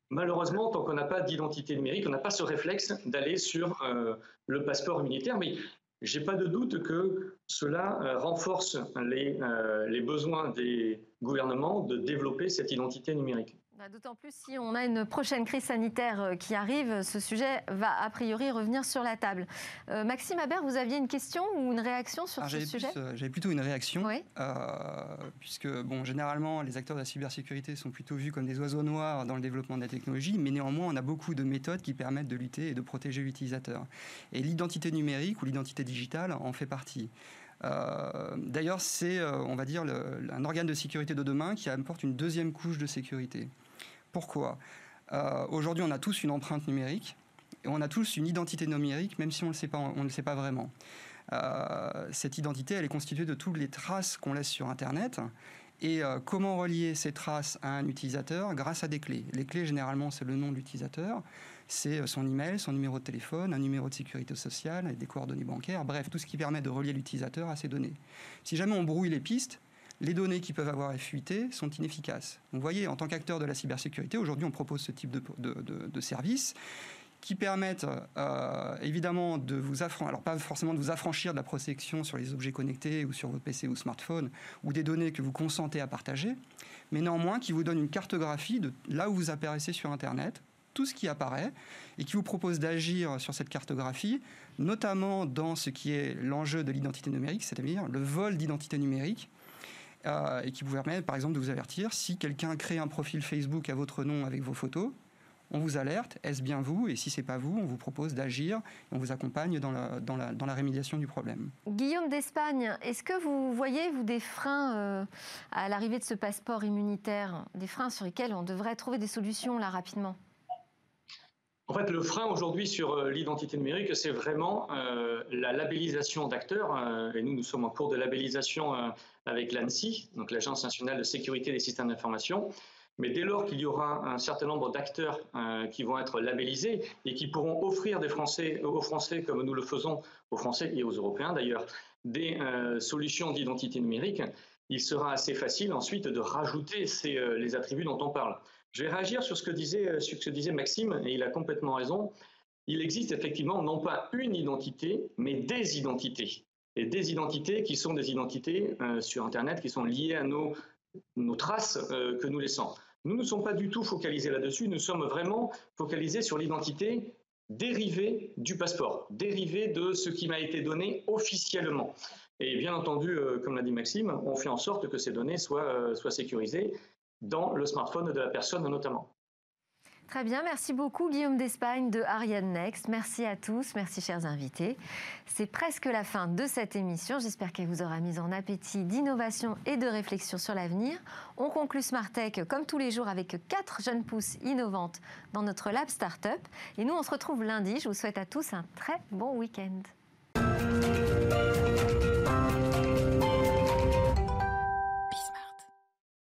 malheureusement, tant qu'on n'a pas d'identité numérique, on n'a pas ce réflexe d'aller sur euh, le passeport immunitaire, mais j'ai pas de doute que cela euh, renforce les besoins des gouvernements de développer cette identité numérique. D'autant plus si on a une prochaine crise sanitaire euh, qui arrive, ce sujet va a priori revenir sur la table. Euh, Maxime Habert, vous aviez une question ou une réaction sur ce sujet? euh, J'avais plutôt une réaction, puisque bon, généralement les acteurs de la cybersécurité sont plutôt vus comme des oiseaux noirs dans le développement de la technologie, mais néanmoins on a beaucoup de méthodes qui permettent de lutter et de protéger l'utilisateur. Et l'identité numérique ou l'identité digitale en fait partie. D'ailleurs, c'est, on va dire, un organe de sécurité de demain qui apporte une deuxième couche de sécurité. Pourquoi? Euh, Aujourd'hui, on a tous une empreinte numérique et on a tous une identité numérique, même si on ne le sait pas, vraiment. Euh, cette identité, elle est constituée de toutes les traces qu'on laisse sur Internet. Et euh, comment relier ces traces à un utilisateur grâce à des clés Les clés, généralement, c'est le nom de l'utilisateur, c'est son email, son numéro de téléphone, un numéro de sécurité sociale, des coordonnées bancaires, bref, tout ce qui permet de relier l'utilisateur à ces données. Si jamais on brouille les pistes, les données qui peuvent avoir fuité sont inefficaces. vous voyez, en tant qu'acteur de la cybersécurité, aujourd'hui on propose ce type de, services qui permettent euh, évidemment de vous affranchir, alors pas forcément de vous affranchir de la protection sur les objets connectés ou sur vos PC ou smartphones ou des données que vous consentez à partager, mais néanmoins qui vous donne une cartographie de là où vous apparaissez sur Internet, tout ce qui apparaît et qui vous propose d'agir sur cette cartographie, notamment dans ce qui est l'enjeu de l'identité numérique, c'est-à-dire le vol d'identité numérique euh, et qui vous permet par exemple de vous avertir si quelqu'un crée un profil Facebook à votre nom avec vos photos. On vous alerte, est-ce bien vous? Et si c'est pas vous, on vous propose d'agir on vous accompagne dans la rémédiation du problème. Guillaume d'Espagne, est-ce que vous voyez, vous, des freins euh, à l'arrivée de ce passeport immunitaire? Des freins sur lesquels on devrait trouver des solutions là rapidement? En fait, le frein aujourd'hui sur euh, l'identité numérique, c'est vraiment euh, la labellisation d'acteurs. Euh, et nous, nous sommes en cours de labellisation avec l'ANSI, donc l'Agence nationale de sécurité des systèmes d'information. Mais dès lors qu'il y aura un certain nombre d'acteurs qui vont être labellisés et qui pourront offrir aux Français, comme nous le faisons aux Français et aux Européens d'ailleurs, des solutions d'identité numérique, il sera assez facile ensuite de rajouter les attributs dont on parle. Je vais réagir sur ce que disait, euh, Maxime, et il a complètement raison. Il existe effectivement non pas une identité, mais des identités. Et des identités qui sont des identités euh, sur Internet, qui sont liées à nos, traces euh, que nous laissons. Nous ne sommes pas du tout focalisés là-dessus, nous sommes vraiment focalisés sur l'identité dérivée du passeport, dérivée de ce qui m'a été donné officiellement. Et bien entendu, comme l'a dit Maxime, on fait en sorte que ces données soient sécurisées dans le smartphone de la personne notamment. Très bien, merci beaucoup Guillaume d'Espagne de Ariane Next. Merci à tous, merci chers invités. C'est presque la fin de cette émission. J'espère qu'elle vous aura mis en appétit d'innovation et de réflexion sur l'avenir. On conclut Smartech comme tous les jours avec quatre jeunes pousses innovantes dans notre lab startup. Et nous, on se retrouve lundi. Je vous souhaite à tous un très bon week-end.